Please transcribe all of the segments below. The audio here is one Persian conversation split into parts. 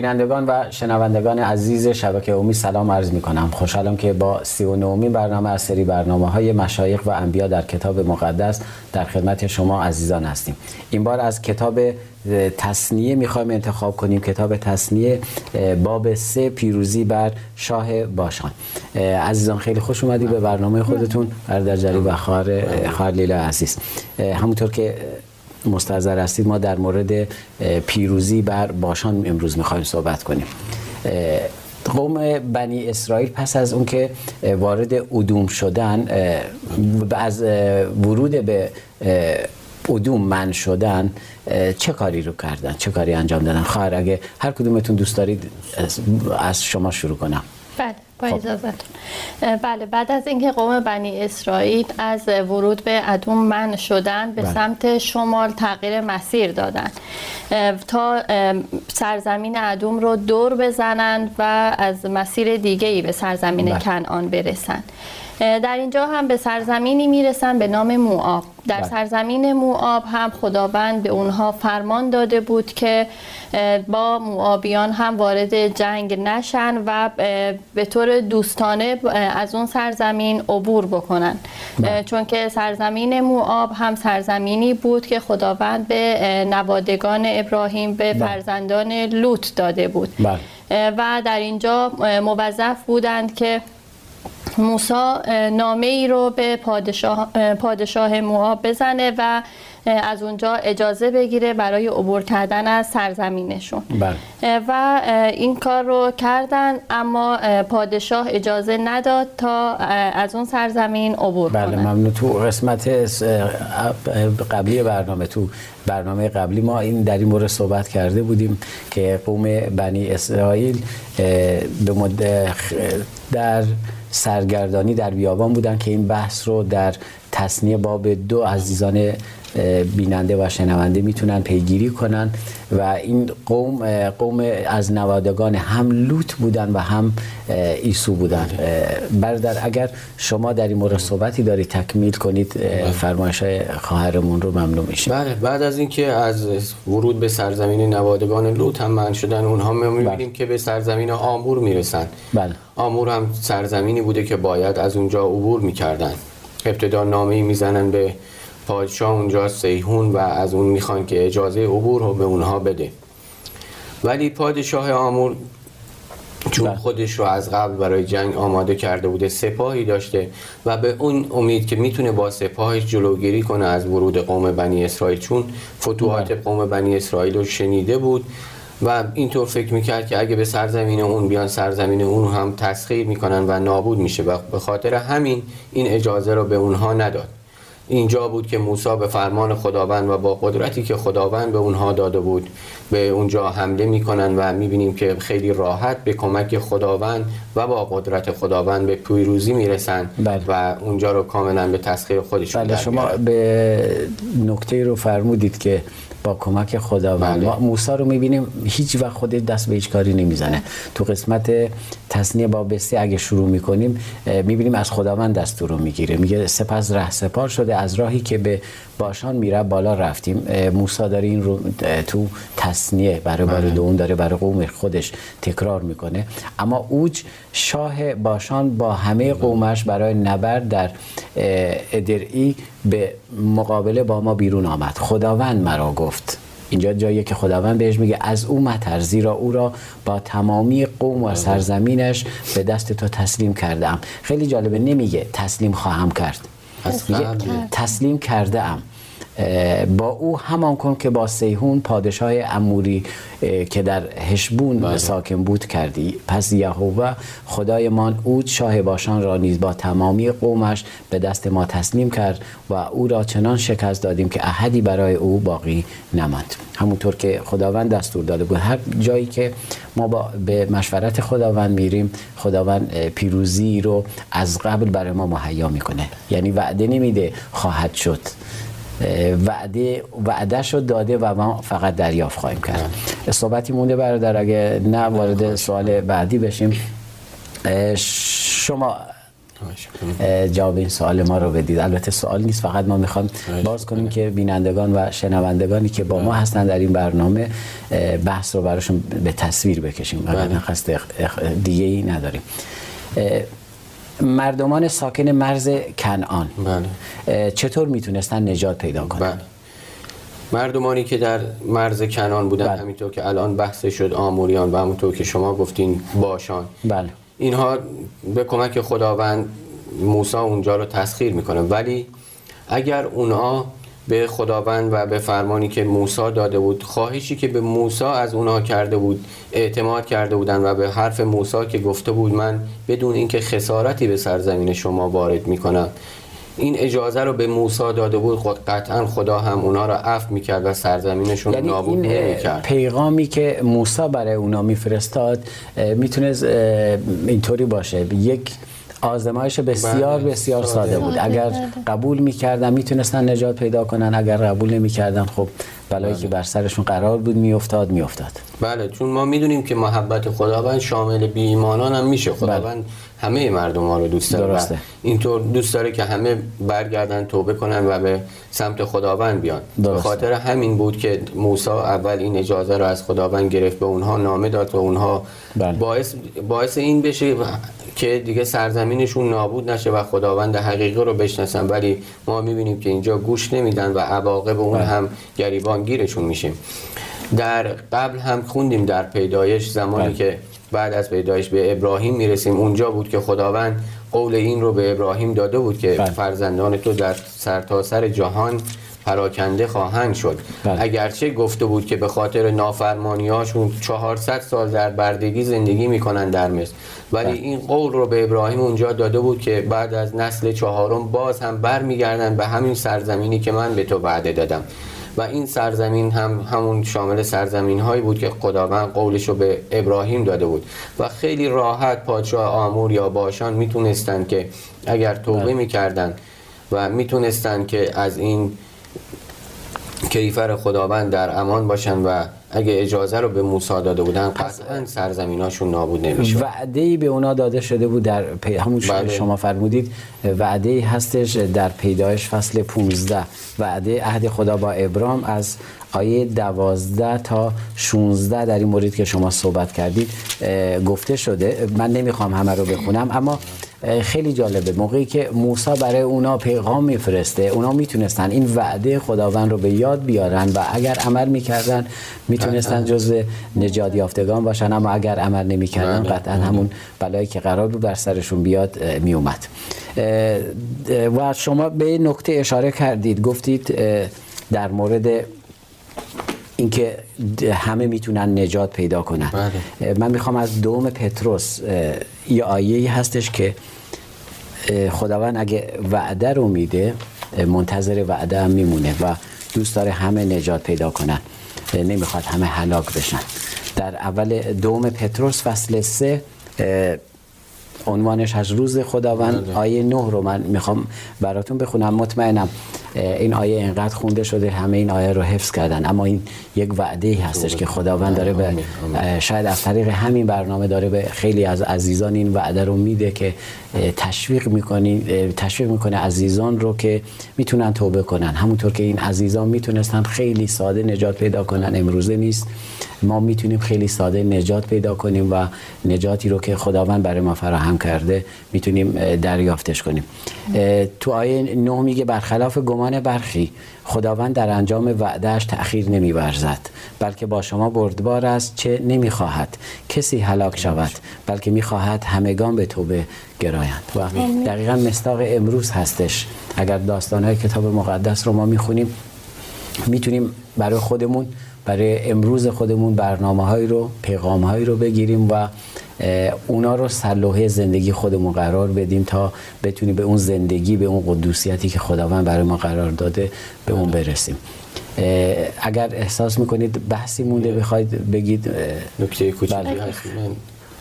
بینندگان و شنوندگان عزیز شبکه امید سلام عرض می کنم خوشحالم که با سی و نومی برنامه از سری برنامه های مشایخ و انبیا در کتاب مقدس در خدمت شما عزیزان هستیم. این بار از کتاب تصنیه می‌خوایم انتخاب کنیم. کتاب تصنیه باب سه پیروزی بر شاه باشان. عزیزان خیلی خوش اومدی به برنامه خودتون. در جری و خواهر لیلا عزیز. همونطور که مستظر هستید. ما در مورد پیروزی بر باشان امروز می‌خوایم صحبت کنیم. قوم بنی اسرائیل پس از اون که وارد ادوم شدن از ورود به ادوم من شدن چه کاری رو کردن؟ چه کاری انجام دادن؟ خواهر اگه هر کدومتون دوست دارید از شما شروع کنم. بله. با. اجازتون بله بعد از اینکه قوم بنی اسرائیل از ورود به ادوم من شدن به بله. سمت شمال تغییر مسیر دادن تا سرزمین ادوم رو دور بزنند و از مسیر دیگه ای به سرزمین بله. کنعان برسند در اینجا هم به سرزمینی می‌رسن به نام موآب در بله. سرزمین موآب هم خداوند به اونها فرمان داده بود که با موآبیان هم وارد جنگ نشن و به طور دوستانه از اون سرزمین عبور بکنن بله. چون که سرزمین موآب هم سرزمینی بود که خداوند به نوادگان ابراهیم به بله. فرزندان لوط داده بود و در اینجا موظف بودند که موسا نامه ای رو به پادشاه, پادشاه مواب بزنه و از اونجا اجازه بگیره برای عبور کردن از سرزمینشون. بله. و این کار رو کردن اما پادشاه اجازه نداد تا از اون سرزمین عبور بله کنن ممنون. تو قسمت قبلی برنامه تو برنامه قبلی ما این در این مورد صحبت کرده بودیم که قوم بنی اسرائیل به در سرگردانی در بیابان بودن که این بحث رو در تصنیه باب دو عزیزان بیننده و شنونده می‌تونن پیگیری کنن و این قوم قوم از نوادگان هم لوط بودن و هم ایسو بودن. بردر اگر شما در این مورد صحبتی دارید تکمیل کنید فرمایش خواهرمون رو ممنون میشیم. بله بعد از اینکه از ورود به سرزمین نوادگان لوط هم من شدن اونها می‌بینیم بله. که به سرزمین آمور می‌رسن. بله. آمور هم سرزمینی بوده که باید از اونجا عبور می‌کردن. ابتدا نامه می‌زنن به پادشاه اونجا سیهون و از اون می‌خوان که اجازه عبور رو به اونها بده ولی پادشاه آمور چون بله. خودش رو از قبل برای جنگ آماده کرده بوده سپاهی داشته و به اون امید که می‌تونه با سپاهش جلوگیری کنه از ورود قوم بنی اسرائیل چون فتوحات بله. قوم بنی اسرائیل رو شنیده بود و اینطور فکر می‌کرد که اگه به سرزمین اون بیان سرزمین اون هم تسخیر می‌کنن و نابود میشه و به خاطر همین این اجازه رو به اونها نداد اینجا بود که موسی به فرمان خداوند و با قدرتی که خداوند به اونها داده بود به اونجا حمله می‌کنن و می‌بینیم که خیلی راحت به کمک خداوند و با قدرت خداوند به پیروزی می‌رسن بله. و اونجا رو کاملا به تسخیر خودشون بله شما به نکته رو فرمودید که با کمک خداوند بله. موسی رو می‌بینیم هیچ وقت خود دست به هیچ کاری نمی‌زنه. تو قسمت تصنیه با بستی اگه شروع می‌کنیم می‌بینیم از خداوند دستور رو می‌گیره. میگه سپس ره سپار شده از راهی که به باشان میره بالا رفتیم. موسی داره این رو تو تصنیه برای بار بله. دوم داره برای قوم خودش تکرار می‌کنه. اما اوج شاه باشان با همه قومش برای نبرد در ادرئی به مقابله با ما بیرون آمد. خداوند مرا گفت. اینجا جایی که خداوند بهش میگه از او متر زیرا او را با تمامی قوم و سرزمینش به دست تو تسلیم کردم. خیلی جالبه نمیگه تسلیم خواهم کرد. تسلیم کرده ام با او همان کن که با سیهون پادشاه اموری که در هشبون بله. ساکن بود کردی. پس یهوه خدایمان او شاه باشان را نیز با تمامی قومش به دست ما تسلیم کرد و او را چنان شکست دادیم که احدی برای او باقی نماند. همونطور که خداوند دستور داده بود. هر جایی که ما با به مشورت خداوند میریم خداوند پیروزی رو از قبل برای ما مهیا می‌کنه. یعنی وعده نمیده خواهد شد. وعده وعده شد داده و ما فقط دریافت خواهیم کرد. صحبتی مونده برادر اگه نه وارد سوال بعدی بشیم. شما جواب این سوال ما رو بدید. البته سوال نیست فقط ما می‌خوام باز کنیم که بینندگان و شنوندگانی که با ما هستن در این برنامه بحث رو براشون به تصویر بکشیم. و قصد دیگه ای نداریم. مردمان ساکن مرز کنعان بله. چطور می‌تونستن نجات پیدا کنن بله. مردمانی که در مرز کنان بودن بله. همینطور که الان بحث شد آموریان و همونطور که شما گفتین باشان بله. اینها به کمک خداوند موسی اونجا رو تسخیر می‌کنه ولی اگر اونها به خداوند و به فرمانی که موسی داده بود خواهشی که به موسی از اونها کرده بود اعتماد کرده بودن و به حرف موسی که گفته بود من بدون اینکه خسارتی به سرزمین شما وارد می‌کنم. این اجازه رو به موسی داده بود خود قطعا خدا هم اونا رو عفو می‌کرد و سرزمینشون یعنی نابود نمی‌کرد. پیغامی که موسی برای اونا میفرستاد می‌تونه اینطوری باشه. یک آزمایش بسیار بله. بسیار ساده بود. اگر قبول می‌کردن می‌تونستن نجات پیدا کنن. اگر قبول نمی‌کردن خب بلایی که بر سرشون قرار بود میافتاد میافتاد. بله چون ما می‌دونیم که محبت خداوند شامل بی ایمانان هم میشه. خداوند بله. همه مردم ها رو دوست داره درسته. اینطور دوست داره که همه برگردن توبه کنن و به سمت خداوند بیان به خاطر همین بود که موسی اول این اجازه رو از خداوند گرفت به اونها نامه داد و اونها بله. باعث, باعث این بشه که دیگه سرزمینشون نابود نشه و خداوند حقیقی رو بشناسن ولی ما می‌بینیم که اینجا گوش نمیدن و عواقب اون بله. هم گریبان گیرشون میشیم در قبل هم خوندیم در پیدایش زمانی بله. که بعد از پیدایش به ابراهیم می‌رسیم اونجا بود که خداوند قول این رو به ابراهیم داده بود که بله. فرزندان تو در سرتاسر سر جهان پراکنده خواهند شد بله. اگرچه گفته بود که به خاطر نافرمانیاشون 400 سال در بردگی زندگی می‌کنن در مصر ولی بله. این قول رو به ابراهیم اونجا داده بود که بعد از نسل چهارم باز هم برمیگردن به همین سرزمینی که من به تو وعده دادم و این سرزمین هم همون شامل سرزمین هایی بود که خداوند قولش رو به ابراهیم داده بود و خیلی راحت پادشاه آمور یا باشان می‌تونستن که اگر توبه بله. می‌کردن و می‌تونستن که از این کیفر خداوند در امان باشن و اگه اجازه رو به موسی داده بودن قطعا سرزمیناشون نابود نمیشه وعده ای به اونا داده شده بود در پی... همون بله. شما فرمودید وعده ای هستش در پیدایش فصل 15 وعده عهد خدا با ابرام از آیه 12 تا 16 در این مورد که شما صحبت کردید گفته شده. من نمی‌خوام همه رو بخونم اما خیلی جالبه. موقعی که موسی برای اونا پیغام میفرسته اونا می‌تونستن این وعده خداوند رو به یاد بیارن و اگر عمل می‌کردن می‌تونستن جزء نجات یافتگان باشن. اما اگر عمل نمی‌کردن بله. قطعا همون بلایی که قرار بود بر سرشون بیاد میومد. و شما به نکته اشاره کردید. گفتید در مورد اینکه همه می‌تونن نجات پیدا کنن. بله. من می‌خوام از دوم پتروس یه آیه هستش که خداوند اگه وعده رو میده منتظر وعده هم میمونه و دوست داره همه نجات پیدا کنن. نمی‌خواد همه هلاک بشن. در اول دوم پتروس فصل سه عنوانش از روز خداوند بله. آیه نه رو من می‌خوام براتون بخونم. مطمئنم. این آیه اینقدر خونده شده همه این آیه رو حفظ کردن. اما این یک وعده ای هستش که خداوند داره به شاید از طریق همین برنامه داره به خیلی از عزیزان این وعده رو میده که تشویق می‌کنین تشویق می‌کنه عزیزان رو که می‌تونن توبه کنن. همونطور که این عزیزان می‌تونستن خیلی ساده نجات پیدا کنن امروزه نیست. ما می‌تونیم خیلی ساده نجات پیدا کنیم و نجاتی رو که خداوند برای ما فراهم کرده می‌تونیم دریافتش کنیم. تو آیه نه میگه برخلاف گمان برخی. خداوند در انجام وعدهش تأخیر نمیورزد. بلکه با شما بردبار است چه نمی‌خواهد. کسی هلاک شود بلکه می‌خواهد همگان به توبه گرایند. و دقیقا مستاق امروز هستش. اگر داستانهای کتاب مقدس رو ما می‌خونیم می‌تونیم برای خودمون برای امروز خودمون برنامه هایی رو پیغام هایی رو بگیریم و اونا رو سلوحه زندگی خودمون قرار بدیم تا بتونیم به اون زندگی به اون قدوسیتی که خداوند برای ما قرار داده به اون برسیم اگر احساس می‌کنید بحثی مونده بخواید بگید نکته کوچیکی بله. هست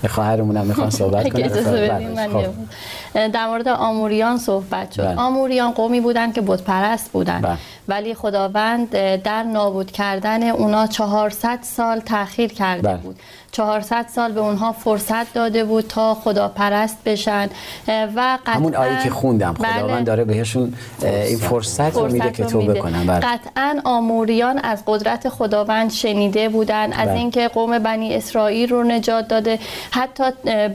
خواهرمونم می‌خوام صحبت کنم در مورد آموریان صحبت شد بله. آموریان قومی بودن که بت پرست بودن بله. ولی خداوند در نابود کردن اونا 400 سال تاخیر کرده بله. بود 400 سال به اونها فرصت داده بود تا خدا پرست بشن و قطعا همون آیه که خوندم خداوند بله داره بهشون این فرصت, رو میده که توبه کنن بله. قطعا آموریان از قدرت خداوند شنیده بودن از بله. اینکه قوم بنی اسرائیل رو نجات داده حتی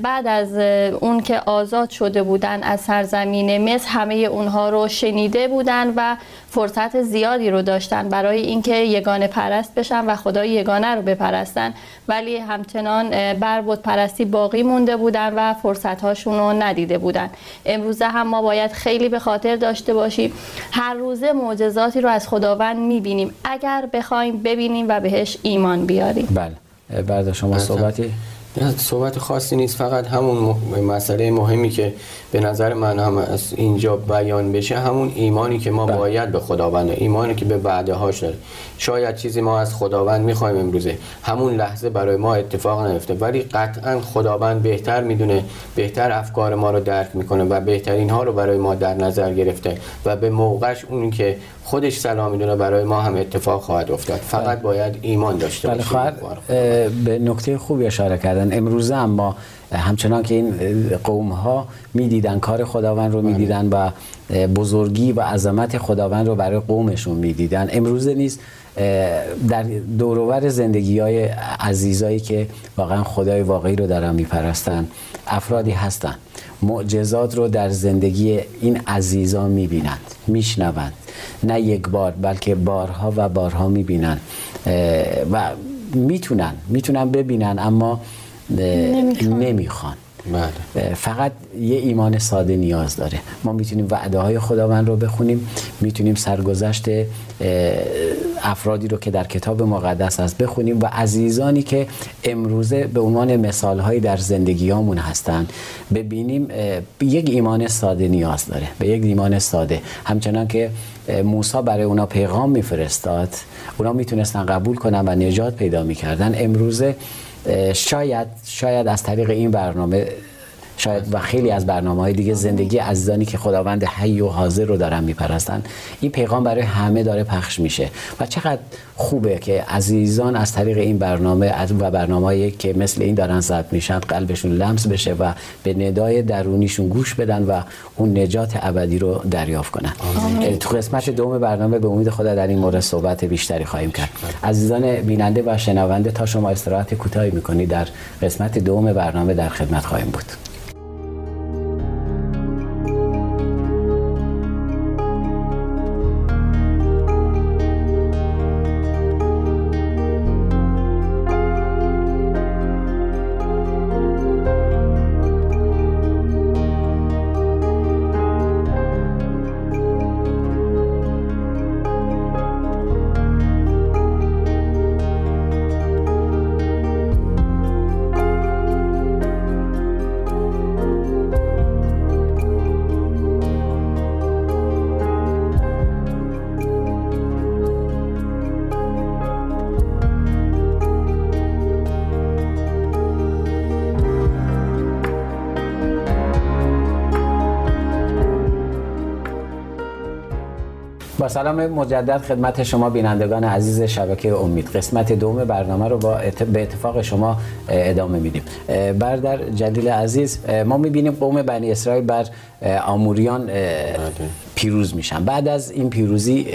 بعد از اون که آزاد شده بودن از سرزمین مصر همه اونها رو شنیده بودن و فرصت زیادی رو داشتن برای اینکه یگانه پرست بشن و خدای یگانه رو بپرستن. ولی همچنان بر بود پرستی باقی مونده بودن و فرصت هاشون رو ندیده بودن. امروزه هم ما باید خیلی به خاطر داشته باشیم. هر روزه معجزاتی رو از خداوند می‌بینیم. اگر بخوایم ببینیم و بهش ایمان بیاریم. بله. بعد شما صحبتی صحبت خاصی نیست فقط همون مسئله مهمی که به نظر من هم از اینجا بیان بشه همون ایمانی که ما بله. باید به خداوند ایمانی که به وعده هاش داره شاید چیزی ما از خداوند می‌خوایم امروزه. همون لحظه برای ما اتفاق نیفته ولی قطعا خداوند بهتر می‌دونه بهتر افکار ما رو درک می‌کنه و بهترین ها رو برای ما در نظر گرفته و به موقعش اون که خودش سلام می‌دونه برای ما هم اتفاق خواهد افتاد. فقط بله. باید ایمان داشته بله باشیم. به نکته خوبی اشاره کردن. امروزه هم ما همچنان که این قوم ها می‌دیدن کار خداوند رو می‌دیدن و بزرگی و عظمت خداوند رو برای قومشون می‌دیدن. امروزه نیست در دورور زندگی های عزیزایی که واقعا خدای واقعی رو دارن میپرستن افرادی هستن معجزات رو در زندگی این عزیزان می‌بینند میشنوند. نه یک بار بلکه بارها و بارها می‌بینند. و می‌تونن می‌تونن ببینن اما نمی‌خوان. بله. فقط یه ایمان ساده نیاز داره. ما می‌تونیم وعده های خداوند رو بخونیم می‌تونیم سرگذشت افرادی رو که در کتاب مقدس هست بخونیم و عزیزانی که امروزه به عنوان مثال هایی در زندگیامون هستن ببینیم یک ایمان ساده نیاز داره به یک ایمان ساده. همچنان که موسی برای اونا پیغام میفرستاد اونا می‌تونستن قبول کنن و نجات پیدا می‌کردن. امروزه شاید شاید از طریق این برنامه شاید و خیلی از برنامه های دیگه زندگی عزیزانی که خداوند حی و حاضر رو دارن میپرستن این پیغام برای همه داره پخش میشه و چقدر خوبه که عزیزان از طریق این برنامه و برنامه که مثل این دارن ضبط میشن قلبشون لمس بشه و به ندای درونیشون گوش بدن و اون نجات ابدی رو دریافت کنن. تو قسمت دوم برنامه به امید خدا در این مورد صحبت بیشتری خواهیم کرد. عزیزان بیننده و شنونده تا شما استراحت کوتاهی می‌کنید در قسمت دوم برنامه در خدمت خواهیم بود. با سلام مجدد خدمت شما بینندگان عزیز شبکه امید. قسمت دوم برنامه رو با به اتفاق شما ادامه میدیم. بردر جلیل عزیز ما می‌بینیم قوم بنی اسرائیل بر آموریان پیروز میشن. بعد از این پیروزی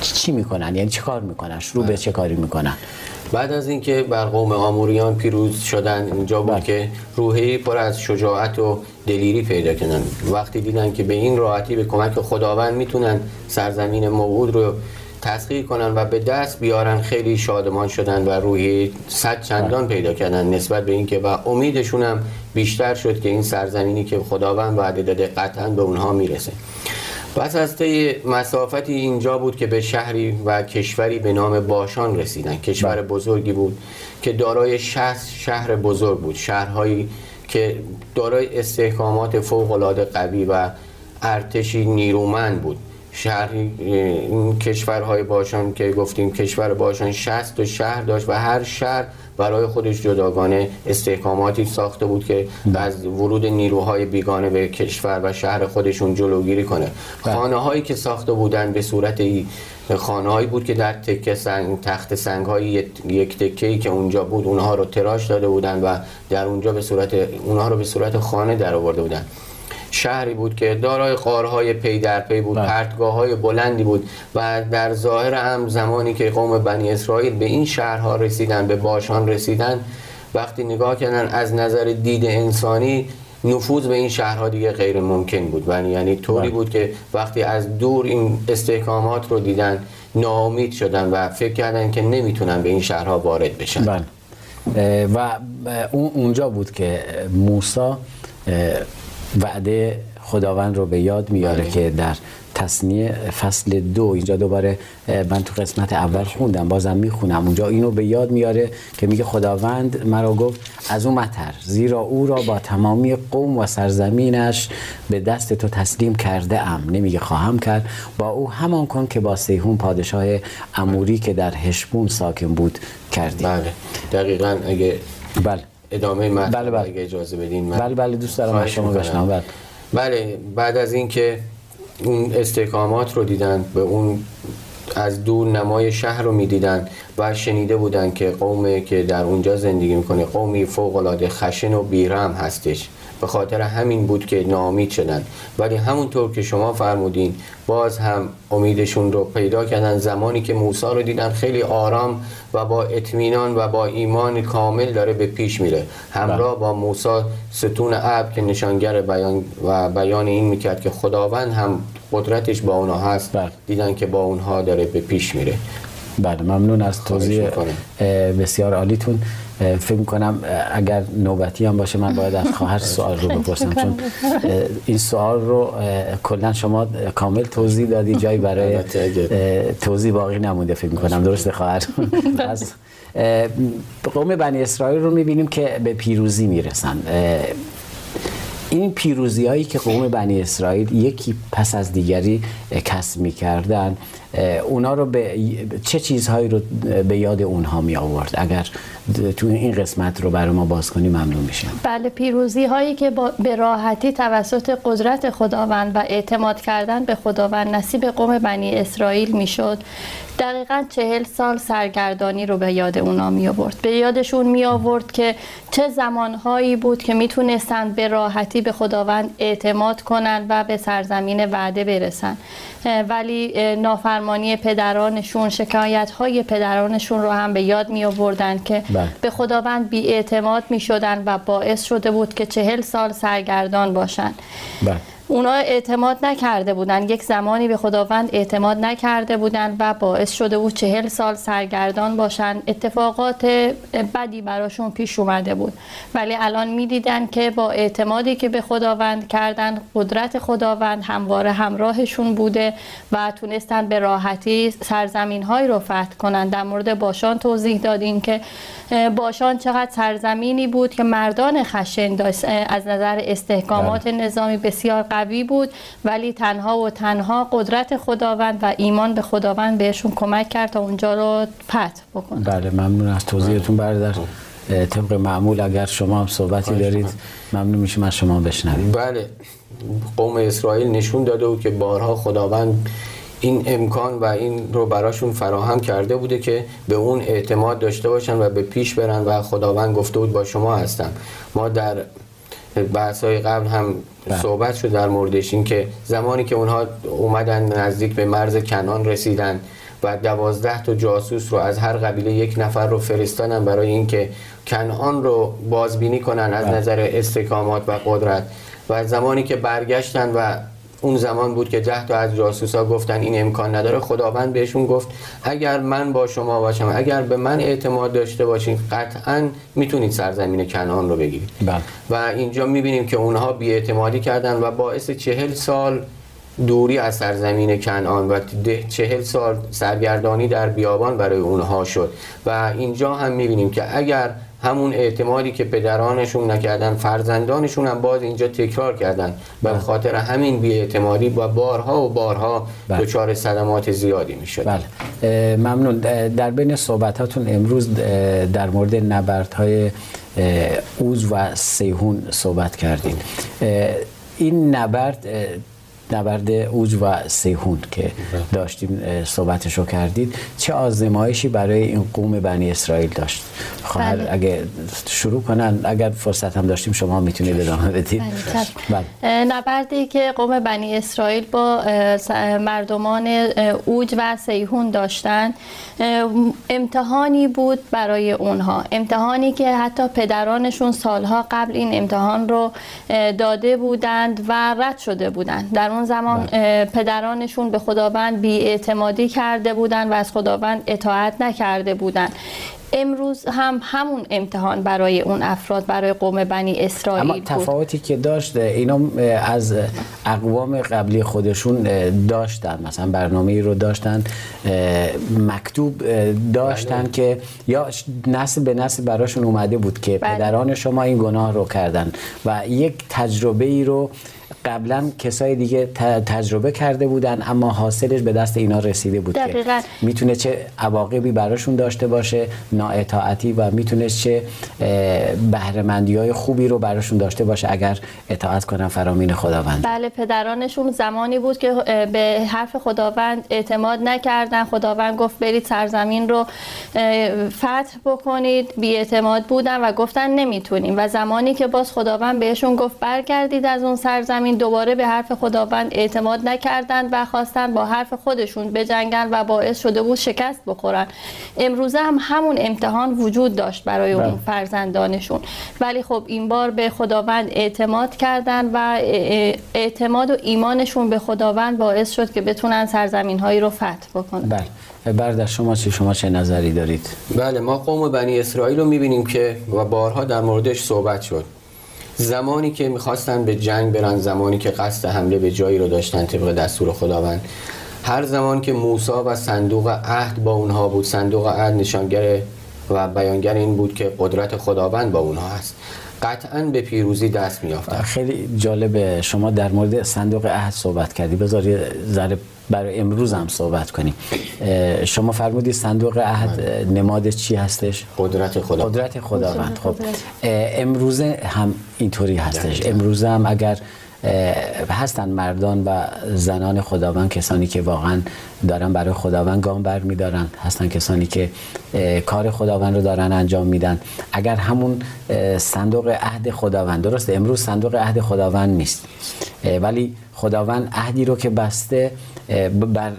چی می‌کنن؟ یعنی چه کار می‌کنن؟ شروع به چه کاری می‌کنن؟ بعد از اینکه بر قوم آموریان پیروز شدن اینجا بود بله. که روحی پر از شجاعت و دلیری پیدا کردن. وقتی دیدن که به این راحتی به کمک خداوند می‌تونن سرزمین موعود رو تسخیر کنن و به دست بیارن خیلی شادمان شدن و روحی صد چندان پیدا کردن نسبت به اینکه و امیدشون هم بیشتر شد که این سرزمینی که خداوند وعده داده قطعا به اونها می‌رسه. پس از طی مسافتی اینجا بود که به شهری و کشوری به نام باشان رسیدن. کشور بله. بزرگی بود که دارای شهر بزرگ بود. شهرهایی که دارای استحکامات فوق العاده قوی و ارتشی نیرومند بود. شهری کشورهای باشان که گفتیم کشور باشان 60 و شهر داشت و هر شهر برای خودش جداگانه استحکاماتی ساخته بود که از ورود نیروهای بیگانه به کشور و شهر خودشون جلوگیری کنه بله. خانه هایی که ساخته بودن به صورت خانه هایی بود که در تکه سنگ تخت سنگ های یک تکه ای که اونجا بود اونها رو تراش داده بودن و در اونجا به صورت اونها رو به صورت خانه در آورده بودن شهری بود که دارای قارهای پی در پی بود بله. پرتگاه های بلندی بود و در ظاهر هم زمانی که قوم بنی اسرائیل به این شهرها رسیدن به باشان رسیدن وقتی نگاه کردن از نظر دید انسانی نفوذ به این شهرها دیگه غیر ممکن بود و یعنی طوری بله. بود که وقتی از دور این استحکامات رو دیدن ناامید شدن و فکر کردن که نمی‌تونن به این شهرها وارد بشن بله. و اونجا بود که موسی وعده خداوند رو به یاد میاره بله. که در تصنیه فصل دو. اینجا دوباره من تو قسمت اول خوندم بازم می‌خونم. اونجا اینو به یاد میاره که میگه خداوند مرا گفت از اون متر زیرا او را با تمامی قوم و سرزمینش به دست تو تسلیم کرده ام. نمیگه خواهم کرد. با او همان کن که با سیهون پادشاه اموری که در هشبون ساکن بود کردی بله. دقیقا اگه بله. ادامه متن بله بله. اگه اجازه بدین من بله بله دوست دارم شما بشنم بله. بله بعد از اینکه اون استحکامات رو دیدن به اون از دور نمای شهر رو می‌دیدن و شنیده بودن که قومی که در اونجا زندگی می‌کنه قومی فوق العاده خشن و بیرم هستش. به خاطر همین بود که ناامید شدن. ولی همونطور که شما فرمودین باز هم امیدشون رو پیدا کردن. زمانی که موسی رو دیدن خیلی آرام و با اطمینان و با ایمان کامل داره به پیش میره. همراه با موسی ستون ابر که نشانگر بیان و بیان این می‌کرد که خداوند هم قدرتش با اونها هست. بله. دیدن که با اونها داره به پیش میره. بله ممنون از توضیح بسیار عالیتون. فکر کنم اگر نوبتی هم باشه من باید از خواهر سوال رو بپرسم. چون این سوال رو کلا شما کامل توضیح دادی جایی برای توضیح باقی نمونده فکر کنم درست خواهر؟ از قوم بنی اسرائیل رو می‌بینیم که به پیروزی می‌رسن. این پیروزی هایی که قوم بنی اسرائیل یکی پس از دیگری کسب می‌کردن اونا رو به چه چیزهایی رو به یاد اونها می آورد؟ اگر تو این قسمت رو برای ما باز کنی ممنون میشم. بله پیروزی هایی که به راحتی توسط قدرت خداوند و اعتماد کردن به خداوند نصیب قوم بنی اسرائیل می‌شد دقیقا چهل سال سرگردانی رو به یاد اونا می آورد. به یادشون می آورد که چه زمانهایی بود که می‌تونستند به راحتی به خداوند اعتماد کنند و به سرزمین وعده برسند ولی نافرمانی پدرانشون شکایت های پدرانشون رو هم به یاد می آوردن که بله. به خداوند بی اعتماد می شدن و باعث شده بود که چهل سال سرگردان باشند بله. اونا اعتماد نکرده بودن. یک زمانی به خداوند اعتماد نکرده بودن و باعث شده بود چهل سال سرگردان باشن. اتفاقات بدی براشون پیش اومده بود. ولی الان می‌دیدن که با اعتمادی که به خداوند کردن قدرت خداوند همواره همراهشون بوده و تونستن به راحتی سرزمین های رو فتح کنن. در مورد باشان توضیح دادیم که باشان چقدر سرزمینی بود که مردان خشن داشت. از نظر استحکامات بله. نظامی بسیار قوی بود ولی تنها و تنها قدرت خداوند و ایمان به خداوند بهشون کمک کرد تا اونجا رو پت بکنن. بله ممنون از توضیحتون برادر. طبق معمول اگر شما هم صحبتی دارید ممنون میشیم از شما بشنویم. بله قوم اسرائیل نشون داده بود که بارها خداوند این امکان و این رو براشون فراهم کرده بوده که به اون اعتماد داشته باشن و به پیش برن و خداوند گفته بود با شما هستم. ما در بحث های قبل هم بله. صحبت شد در موردش این که زمانی که اونها اومدن نزدیک به مرز کنان رسیدن و دوازده تا جاسوس رو از هر قبیله یک نفر رو فرستادن برای اینکه کنان رو بازبینی کنن از بله. نظر استقامات و قدرت و زمانی که برگشتن و اون زمان بود که ده تا از جاسوسا گفتن این امکان نداره خداوند بهشون گفت اگر من با شما باشم اگر به من اعتماد داشته باشین قطعا می‌تونید سرزمین کنعان رو بگیرید بله. و اینجا می‌بینیم که اونها بیاعتمادی کردن و باعث چهل سال دوری از سرزمین کنعان و چهل سال سرگردانی در بیابان برای اونها شد و اینجا هم می‌بینیم که اگر همون اعتمادی که پدرانشون نکردن فرزندانشون هم باز اینجا تکرار کردن. به بله. خاطر همین بیاعتمادی و بارها و بارها بله. دچار صدمات زیادی می‌شد. بله. ممنون. در بین صحبتاتون امروز در مورد نبردهای اوز و سیهون صحبت کردیم. این نبرد نبرد اوج و سیهون که بله. داشتیم صحبتش رو کردید چه آزمایشی برای این قوم بنی اسرائیل داشت خواهر بله. اگه شروع کنن اگر فرصت هم داشتیم شما می‌تونید ادامه بدید بله. بله. نبردی که قوم بنی اسرائیل با مردمان اوج و سیهون داشتن امتحانی بود برای اونها امتحانی که حتی پدرانشون سالها قبل این امتحان رو داده بودند و رد شده بودند در اون زمان بله. پدرانشون به خداوند بیاعتمادی کرده بودند و از خداوند اطاعت نکرده بودند امروز هم همون امتحان برای اون افراد برای قوم بنی اسرائیل اما تفاوتی که داشت اینا از اقوام قبلی خودشون داشتن مثلا برنامه ای رو داشتن مکتوب داشتن بله. که یا نسل به نسل براشون اومده بود که بله. پدران شما این گناه رو کردن و یک تجربه ای رو قبلا کسای دیگه تجربه کرده بودن اما حاصلش به دست اینا رسیده بود دقیقا. که می‌تونه چه عواقبی براشون داشته باشه نااطاعتی و می‌تونه چه بهرهمندی های خوبی رو براشون داشته باشه اگر اطاعت کنن فرامین خداوند. بله پدرانشون زمانی بود که به حرف خداوند اعتماد نکردن. خداوند گفت برید سرزمین رو فتح بکنید. بی اعتماد بودن و گفتن نمی‌تونیم. و زمانی که باز خداوند بهشون گفت برگردید از اون سرزمین دوباره به حرف خداوند اعتماد نکردند و خواستند با حرف خودشون بجنگن و باعث شده بود شکست بخورن امروزه هم همون امتحان وجود داشت برای اون بله. فرزندانشون. ولی خب این بار به خداوند اعتماد کردن و اعتماد و ایمانشون به خداوند باعث شد که بتونن سرزمین هایی رو فتح بکنن. بله. بردر شما چی؟ شما چه نظری دارید؟ بله ما قوم بنی اسرائیل رو می‌بینیم که و بارها در موردش صحبت شد. زمانی که می‌خواستن به جنگ برن زمانی که قصد حمله به جایی رو داشتن طبق دستور خداوند. هر زمان که موسی و صندوق عهد با اونها بود صندوق عهد نشانگر و بیانگر این بود که قدرت خداوند با اونها هست قطعا به پیروزی دست میافتن خیلی جالب شما در مورد صندوق عهد صحبت کردی. بذاری ذره برای امروز هم صحبت کنیم. شما فرمودید صندوق عهد. نماد چی هستش؟ قدرت خدا قدرت خداوند. خب امروزه هم اینطوری هستش. امروزه هم اگر هستن مردان و زنان خداوند کسانی که واقعا دارن برای خداوند گام بر میدارن. هستن کسانی که کار خداوند رو دارن انجام میدن. اگر همون صندوق عهد خداوند درسته امروز صندوق عهد خداوند نیست. ولی خداوند عهدی رو که بسته بر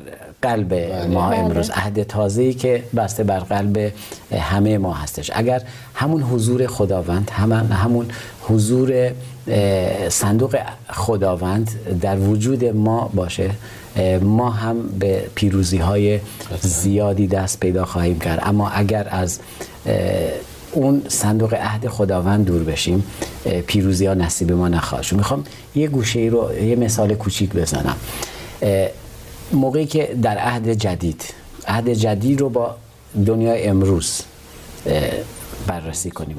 قلب بله. ما بله. امروز. عهد تازه‌ای که بسته بر قلب همه ما هستش. اگر همون حضور خداوند همون همون حضور صندوق خداوند در وجود ما باشه ما هم به پیروزی های زیادی دست پیدا خواهیم کرد. اما اگر از اون صندوق عهد خداوند دور بشیم پیروزی ها نصیب ما نخواهد شد. می‌خوام یه گوشه ای رو یه مثال کوچیک بزنم. موقعی که در عهد جدید عهد جدید رو با دنیای امروز بررسی کنیم.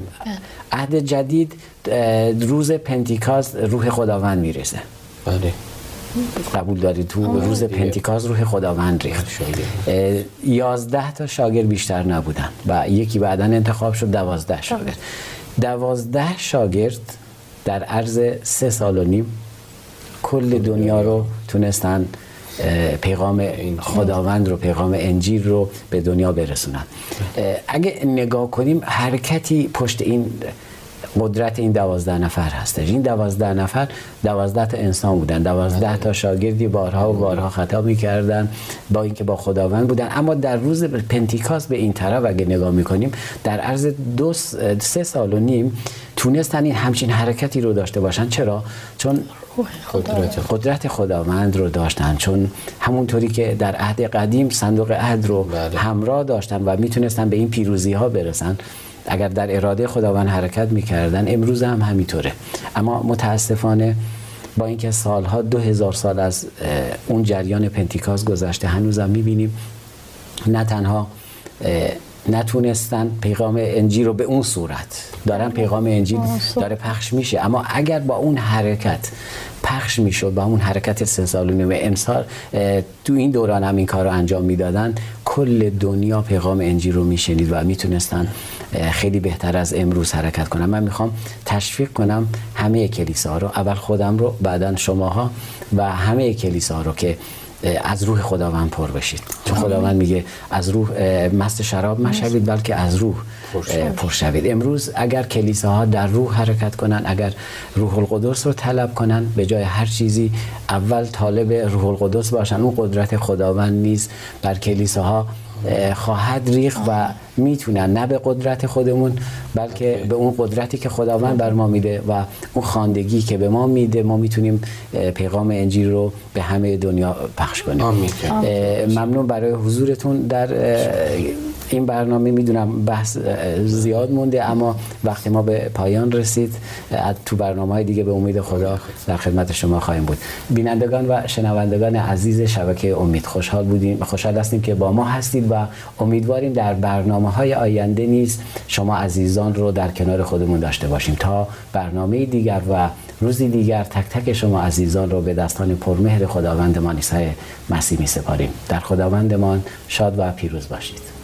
عهد جدید روز پنتیکاز روح خداوند می‌رسه بله. قبول دارید؟ تو روز پنتیکاز روح خداوند ریخت. یازده تا شاگرد بیشتر نبودن و یکی بعدا انتخاب شد دوازده شاگرد. دوازده شاگرد در عرض سه سال و نیم کل دنیا رو تونستن پیغام خداوند رو پیغام انجیل رو به دنیا برسونن. اگه نگاه کنیم حرکتی پشت این قدرت این دوازده نفر هستش. این دوازده نفر دوازده تا انسان بودن. دوازده تا شاگردی بارها و بارها خطا می‌کردن با اینکه با خداوند بودن. اما در روز پنتیکاس به این طرف اگه نگاه می‌کنیم در عرض دو سه سال و نیم تونستن این همچین حرکتی رو داشته باشن. چرا؟ چون قدرت, قدرت خداوند رو داشتن. چون همونطوری که در عهد قدیم صندوق عهد رو بله. همراه داشتن و می‌تونستن به این پیروزی ها برسن. اگر در اراده خداوند حرکت می‌کردن امروز هم همینطوره. اما متاسفانه با اینکه سالها دو هزار سال از اون جریان پنتیکاز گذشته هنوزم می‌بینیم نه تنها نتونستن پیغام انجیل رو به اون صورت دارن پیغام انجیل داره پخش میشه. اما اگر با اون حرکت پخش می‌شد با اون حرکت سه سال و نیم امسال تو این دوران هم این کار رو انجام می‌دادن کل دنیا پیغام انجیل رو میشنید و می‌تونستن خیلی بهتر از امروز حرکت کنم من می‌خوام تشویق کنم همه کلیسا رو اول خودم رو بعدا شماها و همه کلیسا رو که از روح خداوند پر بشید. چون خداوند میگه از روح مست شراب مشوید بلکه از روح پر شوید. امروز اگر کلیساها در روح حرکت کنن اگر روح القدس رو طلب کنن به جای هر چیزی اول طالب روح القدس باشن. اون قدرت خداوند نیست بر کلیساها خواهد ریخ و می‌تونن. نه به قدرت خودمون بلکه به اون قدرتی که خداوند بر ما میده و اون خاندگی که به ما میده ما می‌تونیم پیغام انجیل رو به همه دنیا پخش کنیم. ممنون برای حضورتون در این برنامه می‌دونم بحث زیاد مونده اما وقتی ما به پایان رسید تو برنامه های دیگه به امید خدا در خدمت شما خواهیم بود. بینندگان و شنوندگان عزیز شبکه امید خوشحال بودیم خوشحال هستیم که با ما هستید و امیدواریم در برنامه های آینده نیز شما عزیزان رو در کنار خودمون داشته باشیم. تا برنامه دیگر و روزی دیگر تک تک شما عزیزان رو به دستان پرمهر خداوندمان عیسی مسیح می سپاریم در خداوندمان شاد و پیروز باشید.